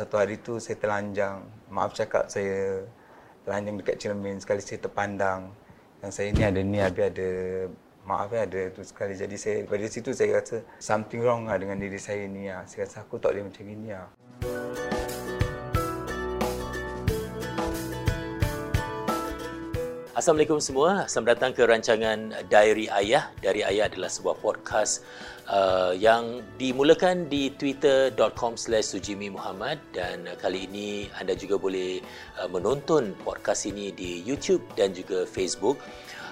satu hari tu saya telanjang. Maaf cakap saya telanjang dekat cermin. Sekali saya terpandang. Yang saya ni ada ni, habis ada maaf ya ada tu sekali. Jadi saya pada situ saya rasa something wrong lah dengan diri saya ni. Lah. Saya rasa aku tak boleh macam ni lah. Assalamualaikum semua. Selamat datang ke rancangan Diary Ayah. Diary Ayah adalah sebuah podcast uh, yang dimulakan di twitter.com slash sujimi muhammad dan kali ini anda juga boleh uh, menonton podcast ini di YouTube dan juga Facebook.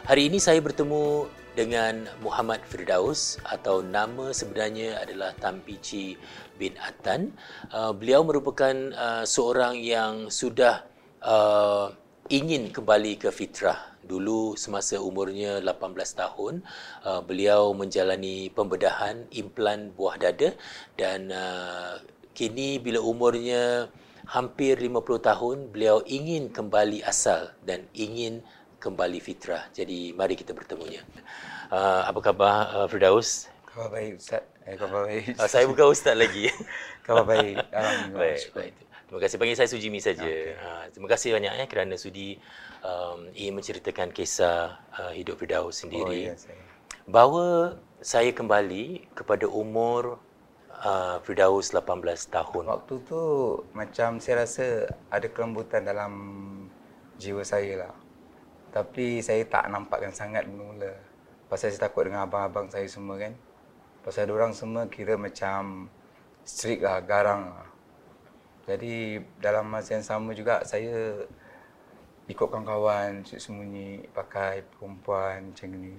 Hari ini saya bertemu dengan Muhammad Firdaus atau nama sebenarnya adalah Tampici bin Atan. Uh, beliau merupakan uh, seorang yang sudah uh, ingin kembali ke fitrah. Dulu semasa umurnya 18 tahun, uh, beliau menjalani pembedahan implan buah dada dan uh, kini bila umurnya hampir 50 tahun, beliau ingin kembali asal dan ingin kembali fitrah. Jadi mari kita bertemunya. Uh, apa khabar uh, Firdaus? Khabar baik Ustaz. Eh, khabar baik. Uh, saya bukan Ustaz lagi. khabar baik. Alhamdulillah. Baik, baik. Terima kasih panggil saya Sujimi saja. Okay. Uh, terima kasih banyak ya kerana sudi um, ingin menceritakan kisah uh, hidup Firdaus sendiri. Oh, ya, saya. Bahawa saya kembali kepada umur uh, Firdaus 18 tahun. Waktu tu macam saya rasa ada kelembutan dalam jiwa saya lah. Tapi saya tak nampakkan sangat mula. Pasal saya takut dengan abang-abang saya semua kan. Pasal orang semua kira macam strict lah, garang lah. Jadi dalam masa yang sama juga saya ikut kawan-kawan sembunyi pakai perempuan macam ni.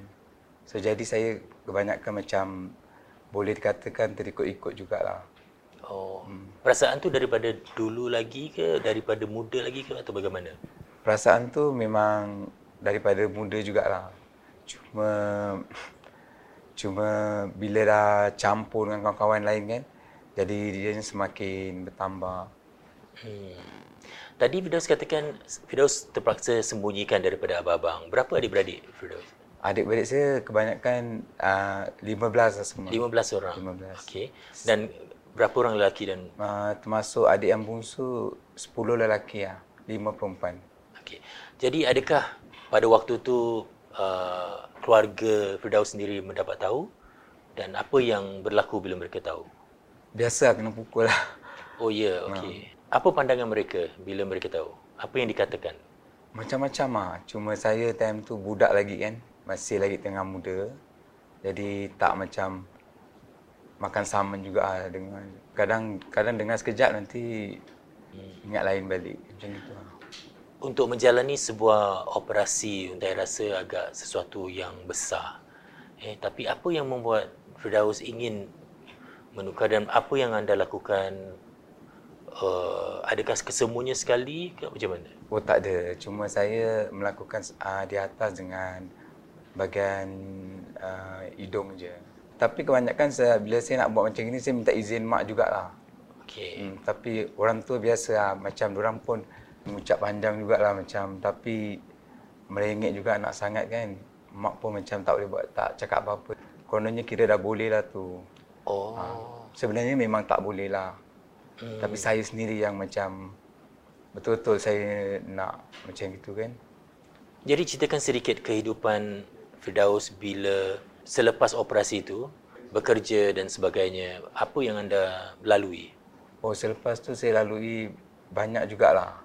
So jadi saya kebanyakan macam boleh dikatakan terikut-ikut jugalah. Oh. Hmm. Perasaan tu daripada dulu lagi ke daripada muda lagi ke atau bagaimana? Perasaan tu memang daripada muda jugalah. Cuma cuma bila dah campur dengan kawan-kawan lain kan jadi dia semakin bertambah. Hmm. Tadi Firdaus katakan Firdaus terpaksa sembunyikan daripada abang-abang. Berapa adik-beradik Firdaus? Adik-beradik saya kebanyakan uh, 15 lah semua. 15 orang? 15. Okey. Dan berapa orang lelaki dan? Uh, termasuk adik yang bungsu 10 lelaki lah. 5 perempuan. Okey. Jadi adakah pada waktu tu uh, keluarga Firdaus sendiri mendapat tahu? Dan apa yang berlaku bila mereka tahu? Biasa kena pukul lah. Oh ya, yeah. okey. Uh. Apa pandangan mereka bila mereka tahu? Apa yang dikatakan? Macam-macam lah. Cuma saya time tu budak lagi kan. Masih lagi tengah muda. Jadi tak macam makan saman juga lah dengan kadang kadang dengar sekejap nanti ingat lain balik macam itu lah. Untuk menjalani sebuah operasi saya rasa agak sesuatu yang besar. Eh tapi apa yang membuat Firdaus ingin menukar dan apa yang anda lakukan uh, adakah kesemuanya sekali ke macam mana? Oh tak ada. Cuma saya melakukan uh, di atas dengan bahagian uh, hidung je. Tapi kebanyakan saya, bila saya nak buat macam ini, saya minta izin mak jugalah. Okay. Hmm, tapi orang tua biasa lah. Macam orang pun mengucap panjang jugalah macam. Tapi merengek juga nak sangat kan. Mak pun macam tak boleh buat, tak cakap apa-apa. Kononnya kira dah boleh lah tu. Oh. Ha, sebenarnya memang tak boleh lah. Hmm. Tapi saya sendiri yang macam betul-betul saya nak macam itu kan. Jadi ceritakan sedikit kehidupan Firdaus bila selepas operasi itu bekerja dan sebagainya. Apa yang anda lalui? Oh selepas tu saya lalui banyak jugalah.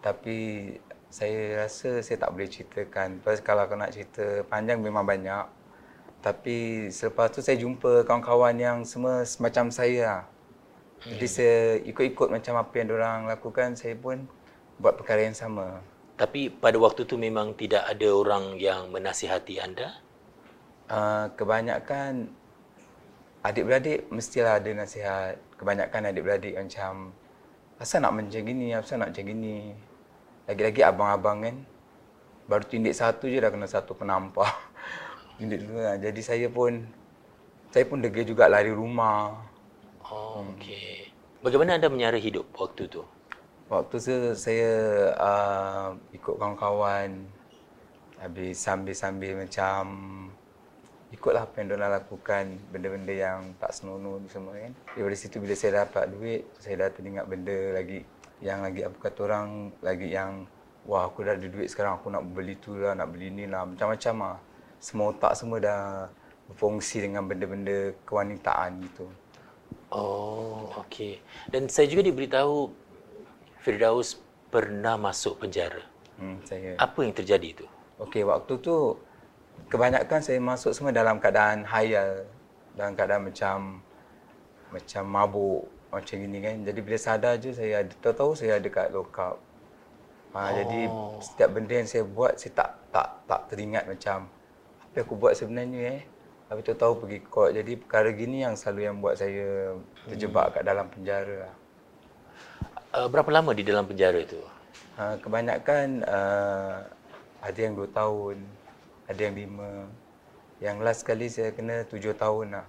Tapi saya rasa saya tak boleh ceritakan. Pasal kalau aku nak cerita panjang memang banyak. Tapi selepas tu saya jumpa kawan-kawan yang semua semacam saya lah. Jadi hmm. saya ikut-ikut macam apa yang orang lakukan, saya pun buat perkara yang sama. Tapi pada waktu tu memang tidak ada orang yang menasihati anda? Uh, kebanyakan adik-beradik mestilah ada nasihat. Kebanyakan adik-beradik macam, asal nak macam gini, asal nak macam gini. Lagi-lagi abang-abang kan, baru tindik satu je dah kena satu penampar. tindik. Jadi saya pun, saya pun degil juga lari rumah. Oh, okey. Bagaimana anda menyara hidup waktu tu? Waktu tu saya uh, ikut kawan-kawan habis sambil-sambil macam ikutlah apa yang diorang lakukan, benda-benda yang tak senonoh ni semua kan. Daripada situ bila saya dapat duit, saya dah teringat benda lagi yang lagi apa kata orang lagi yang wah aku dah ada duit sekarang aku nak beli tu lah, nak beli ni lah, macam-macam lah. Semua otak semua dah berfungsi dengan benda-benda kewanitaan gitu. Oh, okey. Dan saya juga diberitahu Firdaus pernah masuk penjara. Hmm, saya. Apa yang terjadi itu? Okey, waktu tu kebanyakan saya masuk semua dalam keadaan hayal, dalam keadaan macam macam mabuk macam gini kan. Jadi bila sadar je saya ada tahu-tahu saya ada kat lokap. Ha, oh. jadi setiap benda yang saya buat saya tak tak tak teringat macam apa aku buat sebenarnya eh. Tapi tu tahu pergi court. Jadi perkara gini yang selalu yang buat saya terjebak hmm. kat dalam penjara. Uh, berapa lama di dalam penjara itu? Uh, kebanyakan uh, ada yang dua tahun, ada yang lima. Yang last kali saya kena tujuh tahun lah.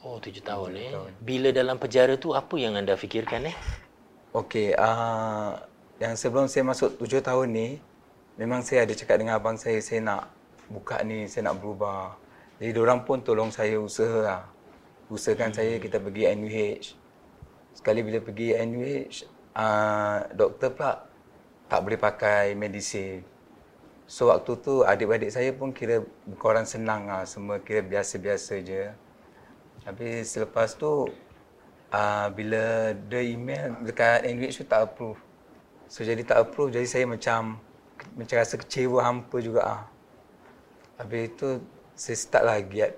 Oh, tujuh tahun eh. Tahun. Bila dalam penjara tu apa yang anda fikirkan eh? Okey, uh, yang sebelum saya masuk tujuh tahun ni, memang saya ada cakap dengan abang saya, saya nak buka ni, saya nak berubah. Jadi orang pun tolong saya usaha lah. Usahakan hmm. saya kita pergi NUH. Sekali bila pergi NUH, uh, doktor pula tak boleh pakai medicine. So waktu tu adik-adik saya pun kira korang senang lah. Semua kira biasa-biasa je. Tapi selepas tu uh, bila dia email dekat NUH tu tak approve. So jadi tak approve jadi saya macam macam rasa kecewa hampa juga ah. Habis itu saya start lah giat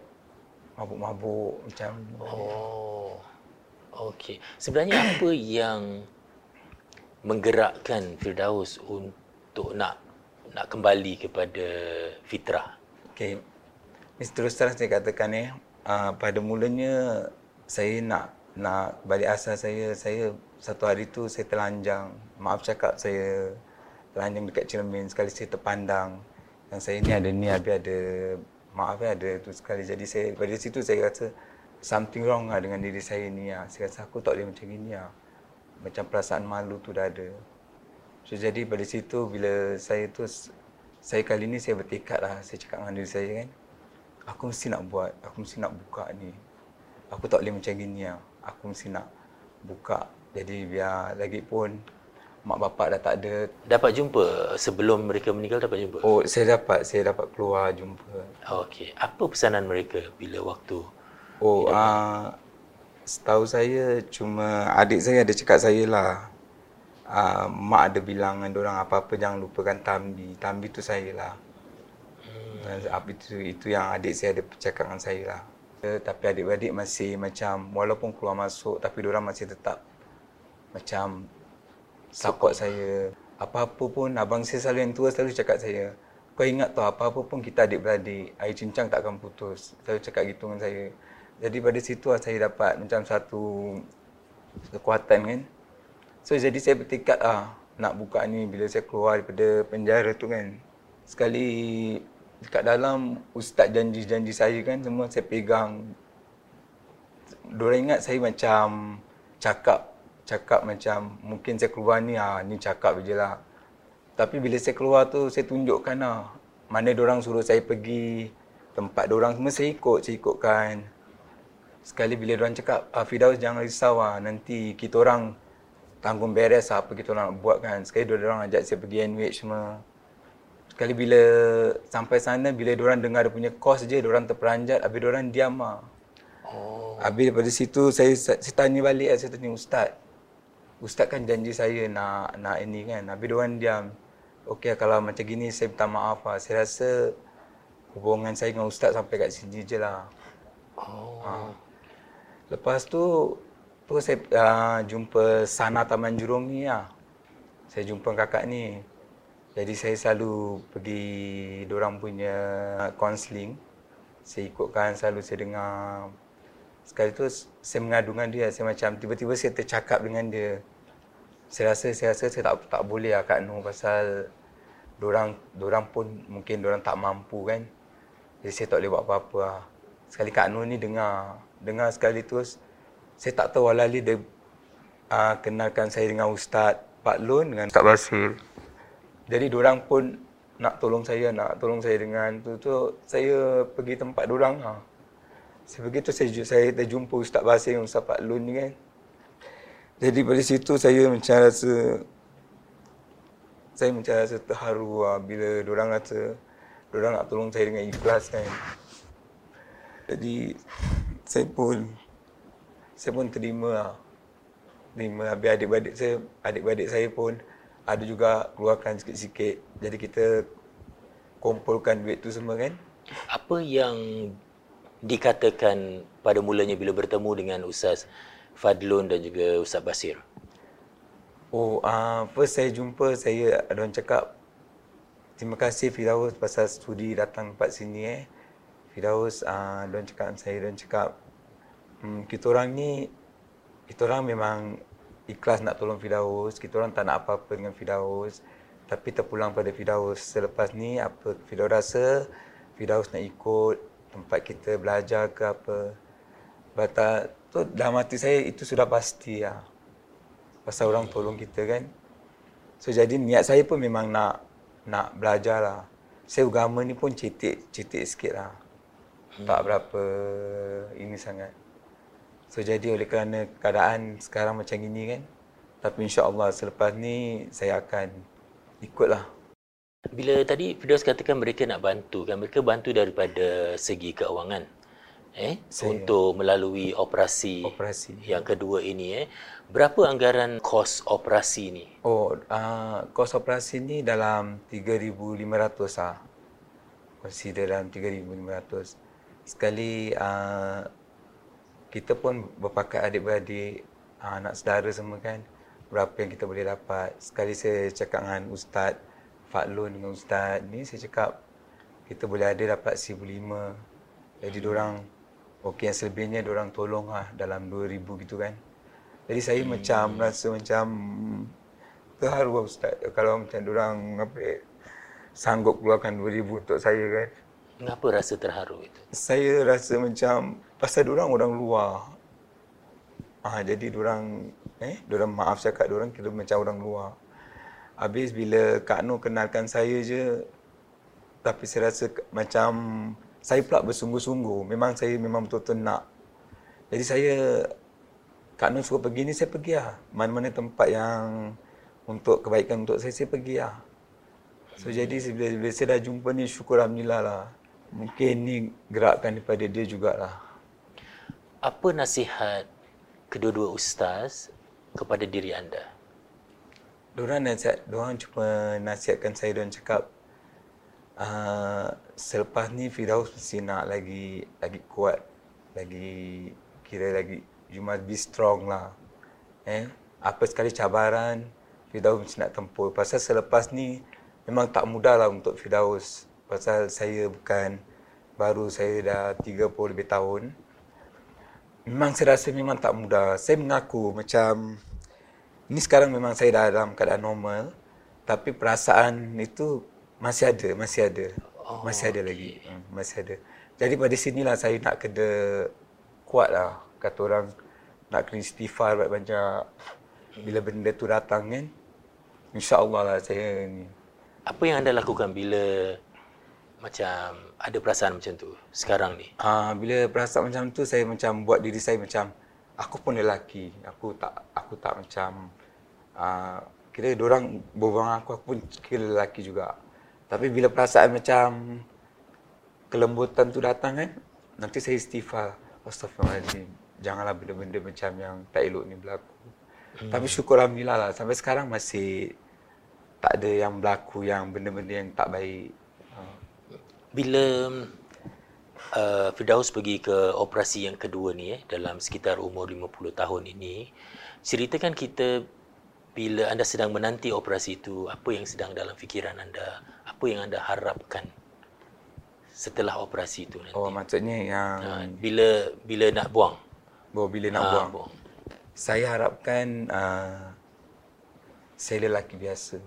mabuk-mabuk macam Oh. Okey. Sebenarnya apa yang menggerakkan Firdaus untuk nak nak kembali kepada fitrah. Okey. Ini terus terang saya katakan ni, uh, pada mulanya saya nak nak balik asal saya, saya satu hari tu saya telanjang. Maaf cakap saya telanjang dekat cermin sekali saya terpandang yang saya ni ada ni habis ada maaf ya ada tu sekali jadi saya pada situ saya rasa something wrong lah dengan diri saya ni ya. Saya rasa aku tak boleh macam ni ya. Macam perasaan malu tu dah ada. So, jadi pada situ bila saya tu saya kali ni saya bertekad lah saya cakap dengan diri saya kan aku mesti nak buat aku mesti nak buka ni aku tak boleh macam gini lah aku mesti nak buka jadi biar lagi pun mak bapak dah tak ada dapat jumpa sebelum mereka meninggal dapat jumpa oh saya dapat saya dapat keluar jumpa okey apa pesanan mereka bila waktu oh ah uh, setahu saya cuma adik saya ada cakap saya lah uh, mak ada bilang dengan orang apa-apa jangan lupakan Tambi. Tambi tu saya lah. Hmm. Itu itu yang adik saya ada cakap dengan saya lah. Tapi adik-adik masih macam walaupun keluar masuk tapi orang masih tetap macam support saya. Apa-apa pun abang saya selalu yang tua selalu cakap saya. Kau ingat tu apa-apa pun kita adik-beradik. Air cincang tak akan putus. Selalu cakap gitu dengan saya. Jadi pada situ lah saya dapat macam satu kekuatan kan. So jadi saya bertekad ah nak buka ni bila saya keluar daripada penjara tu kan. Sekali dekat dalam ustaz janji-janji saya kan semua saya pegang. Diorang ingat saya macam cakap cakap macam mungkin saya keluar ni ah ni cakap je lah. Tapi bila saya keluar tu saya tunjukkan ah mana orang suruh saya pergi tempat orang semua saya ikut saya ikutkan. Sekali bila orang cakap ah Fidaus jangan risau ah nanti kita orang tanggung beres lah apa kita nak buat kan. Sekali dua orang ajak saya pergi NUH semua. Sekali bila sampai sana, bila orang dengar dia punya kos je, orang terperanjat, habis orang diam lah. Oh. Habis daripada situ, saya, saya tanya balik lah, saya tanya Ustaz. Ustaz kan janji saya nak nak ini kan. Habis orang diam. Okey kalau macam gini, saya minta maaf lah. Saya rasa hubungan saya dengan Ustaz sampai kat sini je lah. Oh. Ha. Lepas tu, tu saya uh, jumpa Sana Taman Jurong ni lah. Saya jumpa kakak ni. Jadi saya selalu pergi orang punya counselling. Saya ikutkan selalu saya dengar. Sekali tu saya mengadu dengan dia. Saya macam tiba-tiba saya tercakap dengan dia. Saya rasa saya rasa saya tak tak boleh lah Kak Noh pasal orang orang pun mungkin orang tak mampu kan. Jadi saya tak boleh buat apa-apa lah. Sekali Kak Noh ni dengar. Dengar sekali terus saya tak tahu Alali dia uh, kenalkan saya dengan Ustaz Pak Lun dengan Ustaz Basil. Jadi orang pun nak tolong saya, nak tolong saya dengan tu tu saya pergi tempat orang ha. Saya pergi tu saya saya terjumpa Ustaz Basir dengan Ustaz Pak Lun ni kan. Jadi pada situ saya macam rasa saya macam rasa terharu lah bila orang kata orang nak tolong saya dengan ikhlas kan. Jadi saya pun saya pun terima lah. Terima habis adik-adik saya, adik-adik saya pun ada juga keluarkan sikit-sikit. Jadi kita kumpulkan duit tu semua kan. Apa yang dikatakan pada mulanya bila bertemu dengan Ustaz Fadlun dan juga Ustaz Basir? Oh, uh, first saya jumpa, saya ada orang cakap, terima kasih Firdaus pasal studi datang tempat sini eh. Firdaus, uh, ada cakap saya, orang cakap, hmm, kita orang ni, kita orang memang ikhlas nak tolong Firdaus, kita orang tak nak apa-apa dengan Firdaus, tapi terpulang pada Firdaus. Selepas ni, apa Firdaus rasa, Firdaus nak ikut tempat kita belajar ke apa. Batal, tu dalam hati saya itu sudah pasti lah pasal orang tolong kita kan. So jadi niat saya pun memang nak nak belajar lah. Saya agama ni pun cetek, cetek sikit lah. Hmm. Tak berapa ini sangat. So jadi oleh kerana keadaan sekarang macam ini kan. Tapi insyaAllah selepas ni saya akan ikutlah. Bila tadi Firdaus katakan mereka nak bantu kan. Mereka bantu daripada segi keuangan eh saya. untuk melalui operasi, operasi. yang kedua ini eh berapa anggaran kos operasi ni? Oh uh, kos operasi ni dalam 3500 ah. Consider dalam 3500 sekali uh, kita pun berpakat adik-beradik uh, anak saudara semua kan berapa yang kita boleh dapat. Sekali saya cakap dengan ustaz Faklun dengan ustaz ni saya cakap kita boleh ada dapat 1500 jadi orang Okey yang selebihnya dia orang tolong lah dalam 2000 gitu kan. Jadi saya hmm. macam rasa macam terharu lah ustaz kalau macam dia orang apa sanggup keluarkan 2000 untuk saya kan. Kenapa rasa terharu itu? Saya rasa macam pasal dia orang orang luar. Ah jadi dia orang eh dia orang maaf cakap dia orang kira macam orang luar. Habis bila Kak Nur kenalkan saya je tapi saya rasa macam saya pula bersungguh-sungguh. Memang saya memang betul-betul nak. Jadi saya, Kak Nur suruh pergi ni, saya pergi lah. Mana-mana tempat yang untuk kebaikan untuk saya, saya pergi lah. So hmm. jadi bila, bila saya dah jumpa ni, syukur Alhamdulillah lah. Mungkin ni gerakkan daripada dia jugalah. Apa nasihat kedua-dua ustaz kepada diri anda? Diorang nasihat, diorang cuma nasihatkan saya, diorang cakap, Uh, selepas ni Firdaus mesti nak lagi lagi kuat lagi kira lagi you must be strong lah. Eh apa sekali cabaran Firdaus mesti nak tempuh pasal selepas ni memang tak mudah lah untuk Firdaus. Pasal saya bukan baru saya dah 30 lebih tahun. Memang saya rasa memang tak mudah. Saya mengaku macam ni sekarang memang saya dah dalam keadaan normal. Tapi perasaan itu masih ada, masih ada. Oh, masih ada okay. lagi. Hmm, masih ada. Jadi pada sinilah saya nak kena kuat lah. Kata orang nak kena istighfar banyak-banyak. Bila benda tu datang kan. InsyaAllah lah saya ni. Apa yang anda lakukan bila macam ada perasaan macam tu sekarang ni? Ah, bila perasaan macam tu saya macam buat diri saya macam aku pun lelaki. Aku tak aku tak macam ah, kira orang berbual aku aku pun kira lelaki juga. Tapi bila perasaan macam kelembutan tu datang kan, nanti saya istighfar. Astaghfirullahaladzim. Janganlah benda-benda macam yang tak elok ni berlaku. Hmm. Tapi syukur Alhamdulillah lah. Sampai sekarang masih tak ada yang berlaku yang benda-benda yang tak baik. Ha. Bila uh, Firdaus pergi ke operasi yang kedua ni eh, dalam sekitar umur 50 tahun ini, ceritakan kita bila anda sedang menanti operasi itu, apa yang sedang dalam fikiran anda? Apa yang anda harapkan setelah operasi itu nanti? Oh, maksudnya yang ha, bila bila nak buang. Oh, bila nak ha, buang. buang. Saya harapkan uh, saya lelaki biasa.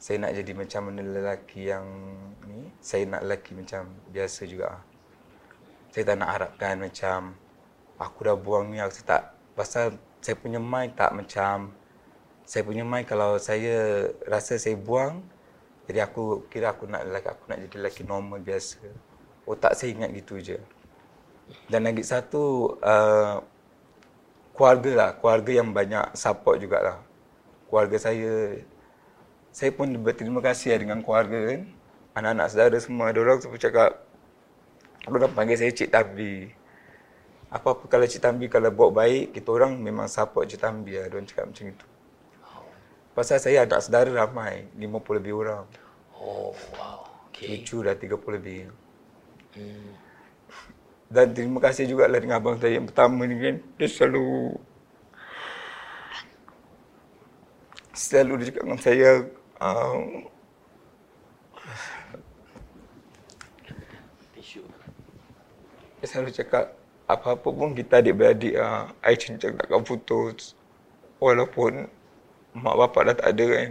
Saya nak jadi macam mana lelaki yang ni, saya nak lelaki macam biasa juga. Saya tak nak harapkan macam aku dah buang ni aku tak pasal saya punya mind tak macam saya punya mind kalau saya rasa saya buang Jadi aku kira aku nak lelaki, aku nak jadi lelaki normal biasa. Otak saya ingat gitu je. Dan lagi satu, uh, keluarga lah. Keluarga yang banyak support jugalah. Keluarga saya, saya pun berterima kasih lah dengan keluarga kan. Anak-anak saudara semua, orang semua cakap, orang panggil saya Cik Tabi. Apa-apa kalau Cik Tambi kalau buat baik, kita orang memang support Cik Tambi lah. Diorang cakap macam itu. Pasal saya anak saudara ramai, 50 lebih orang. Oh, wow. Okay. Cucu dah 30 lebih. Hmm. Dan terima kasih juga lah dengan abang saya yang pertama ni kan. Dia selalu selalu dia cakap dengan saya um, dia selalu cakap apa-apa pun kita adik-beradik uh, I cincang takkan putus walaupun mak bapak dah tak ada kan.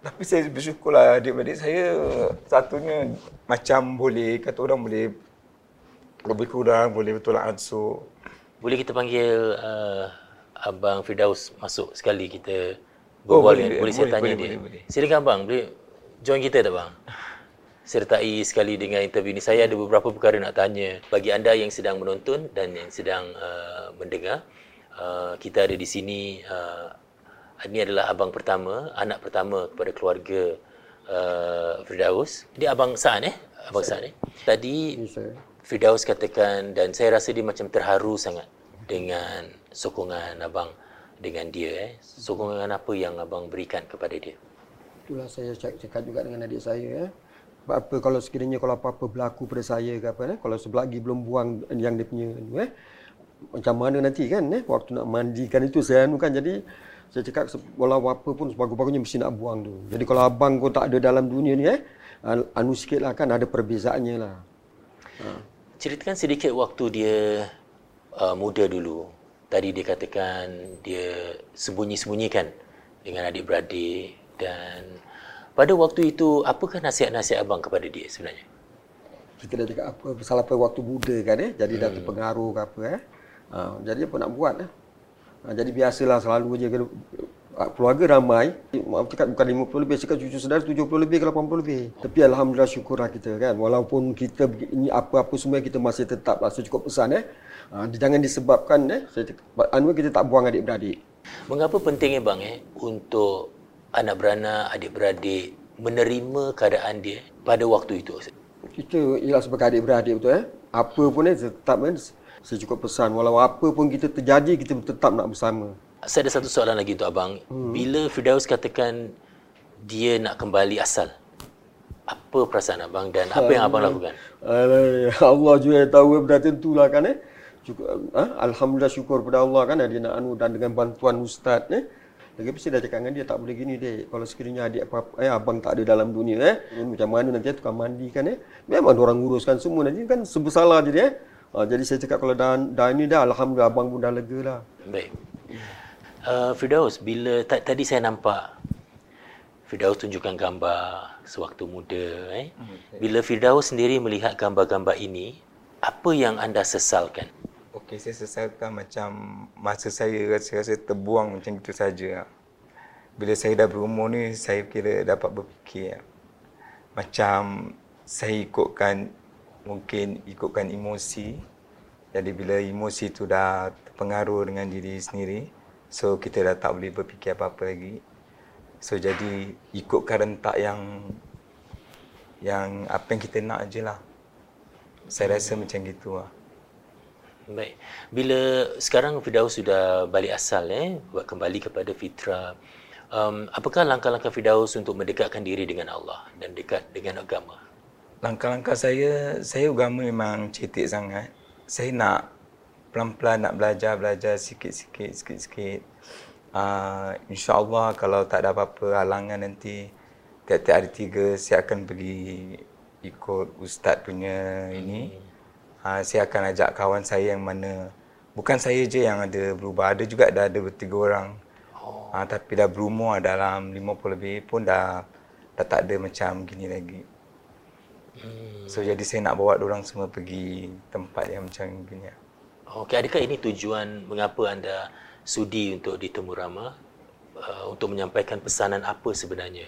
Tapi saya bersyukur lah adik-adik saya satunya macam boleh kata orang boleh lebih kurang boleh betul lah ansur. Boleh kita panggil uh, abang Firdaus masuk sekali kita Oh, berbual boleh, boleh, boleh saya boleh, tanya boleh, dia. boleh, boleh. silakan abang boleh join kita tak bang? Sertai sekali dengan interview ini saya ada beberapa perkara nak tanya bagi anda yang sedang menonton dan yang sedang uh, mendengar uh, kita ada di sini uh, ini adalah abang pertama anak pertama kepada keluarga uh, Firdaus dia abang Saan eh abang Saan eh tadi Firdaus katakan dan saya rasa dia macam terharu sangat dengan sokongan abang dengan dia eh. Sokongan apa yang abang berikan kepada dia? Itulah saya cak- cakap juga dengan adik saya. Eh. Sebab apa kalau sekiranya kalau apa-apa berlaku pada saya ke apa eh, kalau selagi belum buang yang dia punya eh. Macam mana nanti kan eh waktu nak mandikan itu saya anu kan jadi saya cakap walau apa pun sebagus-bagusnya mesti nak buang tu. Jadi kalau abang kau tak ada dalam dunia ni eh an- anu sikit lah kan ada perbezaannya lah. Ceritakan sedikit waktu dia uh, muda dulu. Tadi dia katakan dia sembunyi-sembunyikan dengan adik-beradik dan pada waktu itu apakah nasihat-nasihat abang kepada dia sebenarnya? Kita dah cakap apa pasal apa waktu muda kan eh jadi dah terpengaruh ke apa eh. Ha, jadi apa nak buat eh. Ha, jadi biasalah selalu je ah, keluarga ramai, maaf cakap bukan 50 lebih, cakap cucu saudara 70 lebih ke 80 lebih. Tapi alhamdulillah syukurlah kita kan. Walaupun kita ini apa-apa semua kita masih tetap lah cukup pesan eh. Ha, jangan disebabkan eh saya anu kita tak buang adik-beradik. Mengapa pentingnya bang eh untuk anak beranak, adik-beradik menerima keadaan dia pada waktu itu? Kita ialah sebagai adik-beradik betul eh. Apa pun eh tetap kan saya cukup pesan walau apa pun kita terjadi kita tetap nak bersama. Saya ada satu soalan lagi untuk abang. Hmm. Bila Firdaus katakan dia nak kembali asal, apa perasaan abang dan apa yang abang lakukan? Allah juga yang tahu benda tentulah kan eh. Cukup, ha? Alhamdulillah syukur pada Allah kan dia nak anu dan dengan bantuan ustaz eh. Lagi pasti dah cakap dengan dia tak boleh gini dek. Kalau sekiranya adik apa eh abang tak ada dalam dunia eh. Macam mana nanti tukang mandi kan eh. Memang orang uruskan semua nanti kan sebesalah je dia eh. Ha, jadi saya cakap kalau dah, dah ini dah alhamdulillah abang pun dah lega lah. Baik. Uh, Firdaus, bila ta- tadi saya nampak Firdaus tunjukkan gambar sewaktu muda eh. Bila Firdaus sendiri melihat gambar-gambar ini, apa yang anda sesalkan? Okey, saya sesalkan macam masa saya rasa-rasa terbuang macam itu saja. Bila saya dah berumur ni, saya kira dapat berfikir. Macam saya ikutkan, mungkin ikutkan emosi. Jadi bila emosi tu dah terpengaruh dengan diri sendiri, so kita dah tak boleh berfikir apa-apa lagi. So jadi ikutkan rentak yang yang apa yang kita nak je lah. Saya rasa macam gitu lah. Baik. Bila sekarang Firdaus sudah balik asal eh, buat kembali kepada fitrah. Um, apakah langkah-langkah Firdaus untuk mendekatkan diri dengan Allah dan dekat dengan agama? Langkah-langkah saya, saya agama memang cetek sangat. Saya nak pelan-pelan nak belajar, belajar sikit-sikit, sikit-sikit. Uh, InsyaAllah kalau tak ada apa-apa halangan nanti, tiap-tiap hari tiga saya akan pergi ikut ustaz punya ini. Uh, saya akan ajak kawan saya yang mana, bukan saya je yang ada berubah, ada juga dah ada bertiga orang. Uh, tapi dah berumur dalam 50 lebih pun dah, dah tak ada macam gini lagi. Hmm. So jadi saya nak bawa orang semua pergi tempat yang macam gini. Okey, adakah ini tujuan mengapa anda sudi untuk ditemu Rama? uh, untuk menyampaikan pesanan apa sebenarnya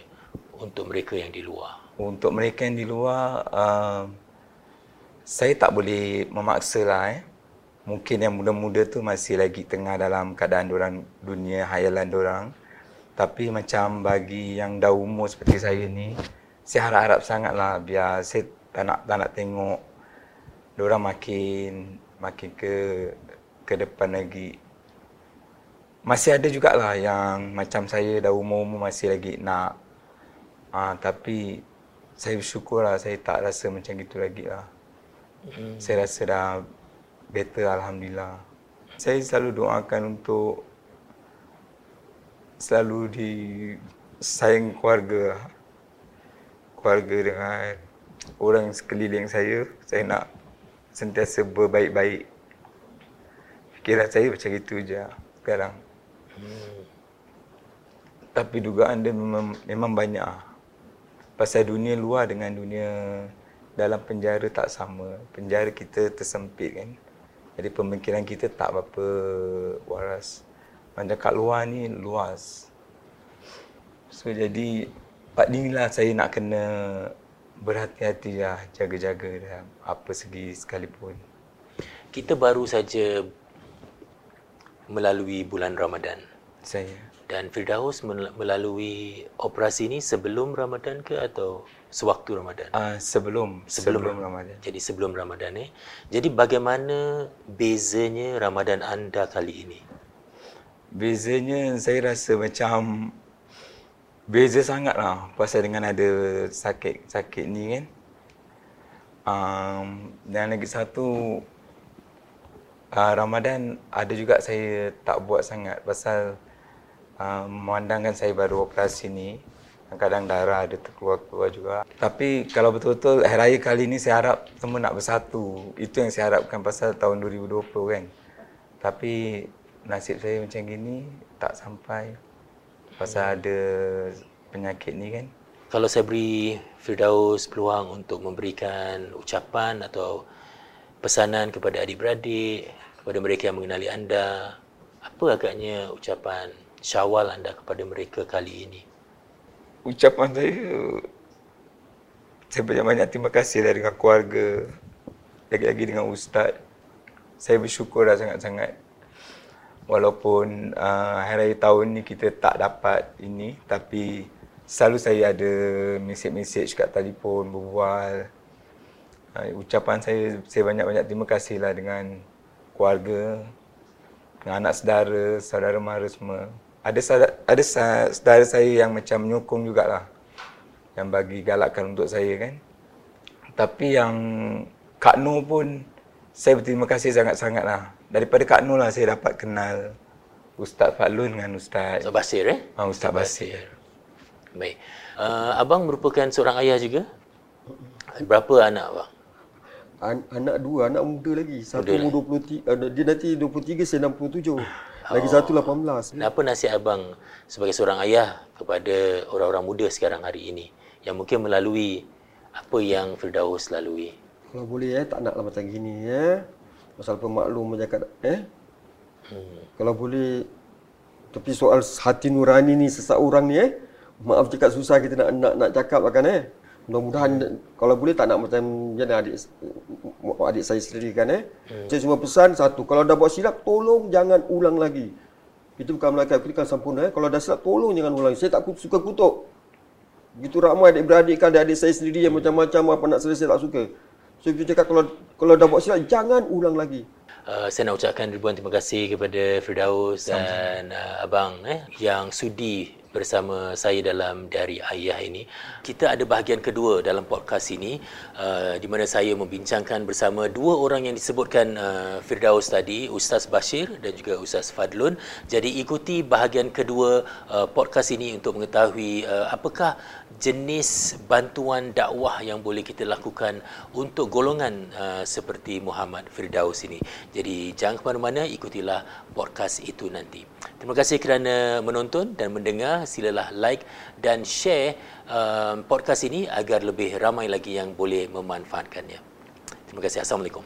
untuk mereka yang di luar? Untuk mereka yang di luar, uh, saya tak boleh memaksa lah eh. Mungkin yang muda-muda tu masih lagi tengah dalam keadaan orang dunia hayalan orang. Tapi macam bagi yang dah umur seperti saya ni, saya harap-harap sangatlah biar saya tak nak tak nak tengok orang makin makin ke ke depan lagi. Masih ada jugalah yang macam saya dah umur-umur masih lagi nak. Ah tapi saya bersyukur lah saya tak rasa macam gitu lagi lah. Hmm. Saya rasa dah better Alhamdulillah. Saya selalu doakan untuk selalu di sayang keluarga keluarga dengan orang sekeliling saya saya nak sentiasa berbaik-baik. Fikiran saya macam itu je sekarang. Hmm. tapi dugaan dia memang, memang banyak pasal dunia luar dengan dunia dalam penjara tak sama. Penjara kita tersempit kan. Jadi pemikiran kita tak berapa waras. Macam kat luar ni luas. So jadi part ni lah saya nak kena berhati-hati lah, jaga-jaga dalam apa segi sekalipun. Kita baru saja melalui bulan Ramadan. Saya. Dan Firdaus melalui operasi ni sebelum Ramadan ke atau sewaktu Ramadan? Uh, sebelum, sebelum. Sebelum Ramadan. Jadi sebelum Ramadan eh. Jadi bagaimana bezanya Ramadan anda kali ini? Bezanya saya rasa macam beza sangat lah pasal dengan ada sakit-sakit ni kan. Um, dan lagi satu uh, Ramadan ada juga saya tak buat sangat pasal uh, memandangkan saya baru operasi ni kadang darah ada terkeluar-keluar juga. Tapi kalau betul-betul hari raya kali ni saya harap semua nak bersatu. Itu yang saya harapkan pasal tahun 2020 kan. Tapi nasib saya macam gini tak sampai pasal ada penyakit ni kan. Kalau saya beri Firdaus peluang untuk memberikan ucapan atau pesanan kepada adik-beradik, kepada mereka yang mengenali anda, apa agaknya ucapan syawal anda kepada mereka kali ini? Ucapan saya, saya banyak-banyak terima kasih dari keluarga, lagi-lagi dengan Ustaz. Saya bersyukur dah sangat-sangat walaupun uh, hari raya tahun ni kita tak dapat ini tapi selalu saya ada mesej-mesej kat telefon berbual. Uh, ucapan saya saya banyak-banyak terima kasihlah dengan keluarga dengan anak saudara saudara mara semua. Ada ada saudara saya yang macam menyokong jugalah yang bagi galakkan untuk saya kan. Tapi yang Kak Nur pun saya berterima kasih sangat-sangatlah daripada Kak Nur lah saya dapat kenal Ustaz Fadlun dengan Ustaz Ustaz Basir eh? Ah, Ustaz, Ustaz Basir. Basir. Baik. Uh, abang merupakan seorang ayah juga? Berapa anak abang? An- anak dua, anak muda lagi. Satu umur 23, uh, dia nanti 23, saya 67. Lagi oh. satu 18. Apa nasihat abang sebagai seorang ayah kepada orang-orang muda sekarang hari ini yang mungkin melalui apa yang Firdaus lalui? Kalau boleh eh, tak naklah macam gini ya. Eh pasal pemaklum menjaga eh hmm. kalau boleh tapi soal hati nurani ni seseorang ni eh maaf cakap susah kita nak nak, nak cakap kan eh mudah-mudahan hmm. kalau boleh tak nak macam jana adik adik saya sendiri kan eh hmm. saya cuma pesan satu kalau dah buat silap tolong jangan ulang lagi itu bukan Melaka aku kan sempurna eh kalau dah silap tolong jangan ulang saya tak suka kutuk Begitu ramai adik-beradik kan adik saya sendiri yang macam-macam apa nak selesai tak suka. So kita cakap kalau kalau dah buat silap jangan ulang lagi. Uh, saya nak ucapkan ribuan terima kasih kepada Firdaus dan uh, abang eh yang sudi bersama saya dalam Dari Ayah ini. Kita ada bahagian kedua dalam podcast ini uh, di mana saya membincangkan bersama dua orang yang disebutkan uh, Firdaus tadi, Ustaz Bashir dan juga Ustaz Fadlun. Jadi ikuti bahagian kedua uh, podcast ini untuk mengetahui uh, apakah jenis bantuan dakwah yang boleh kita lakukan untuk golongan uh, seperti Muhammad Firdaus ini. Jadi jangan ke mana-mana, ikutilah podcast itu nanti. Terima kasih kerana menonton dan mendengar. Silalah like dan share um, podcast ini agar lebih ramai lagi yang boleh memanfaatkannya. Terima kasih. Assalamualaikum.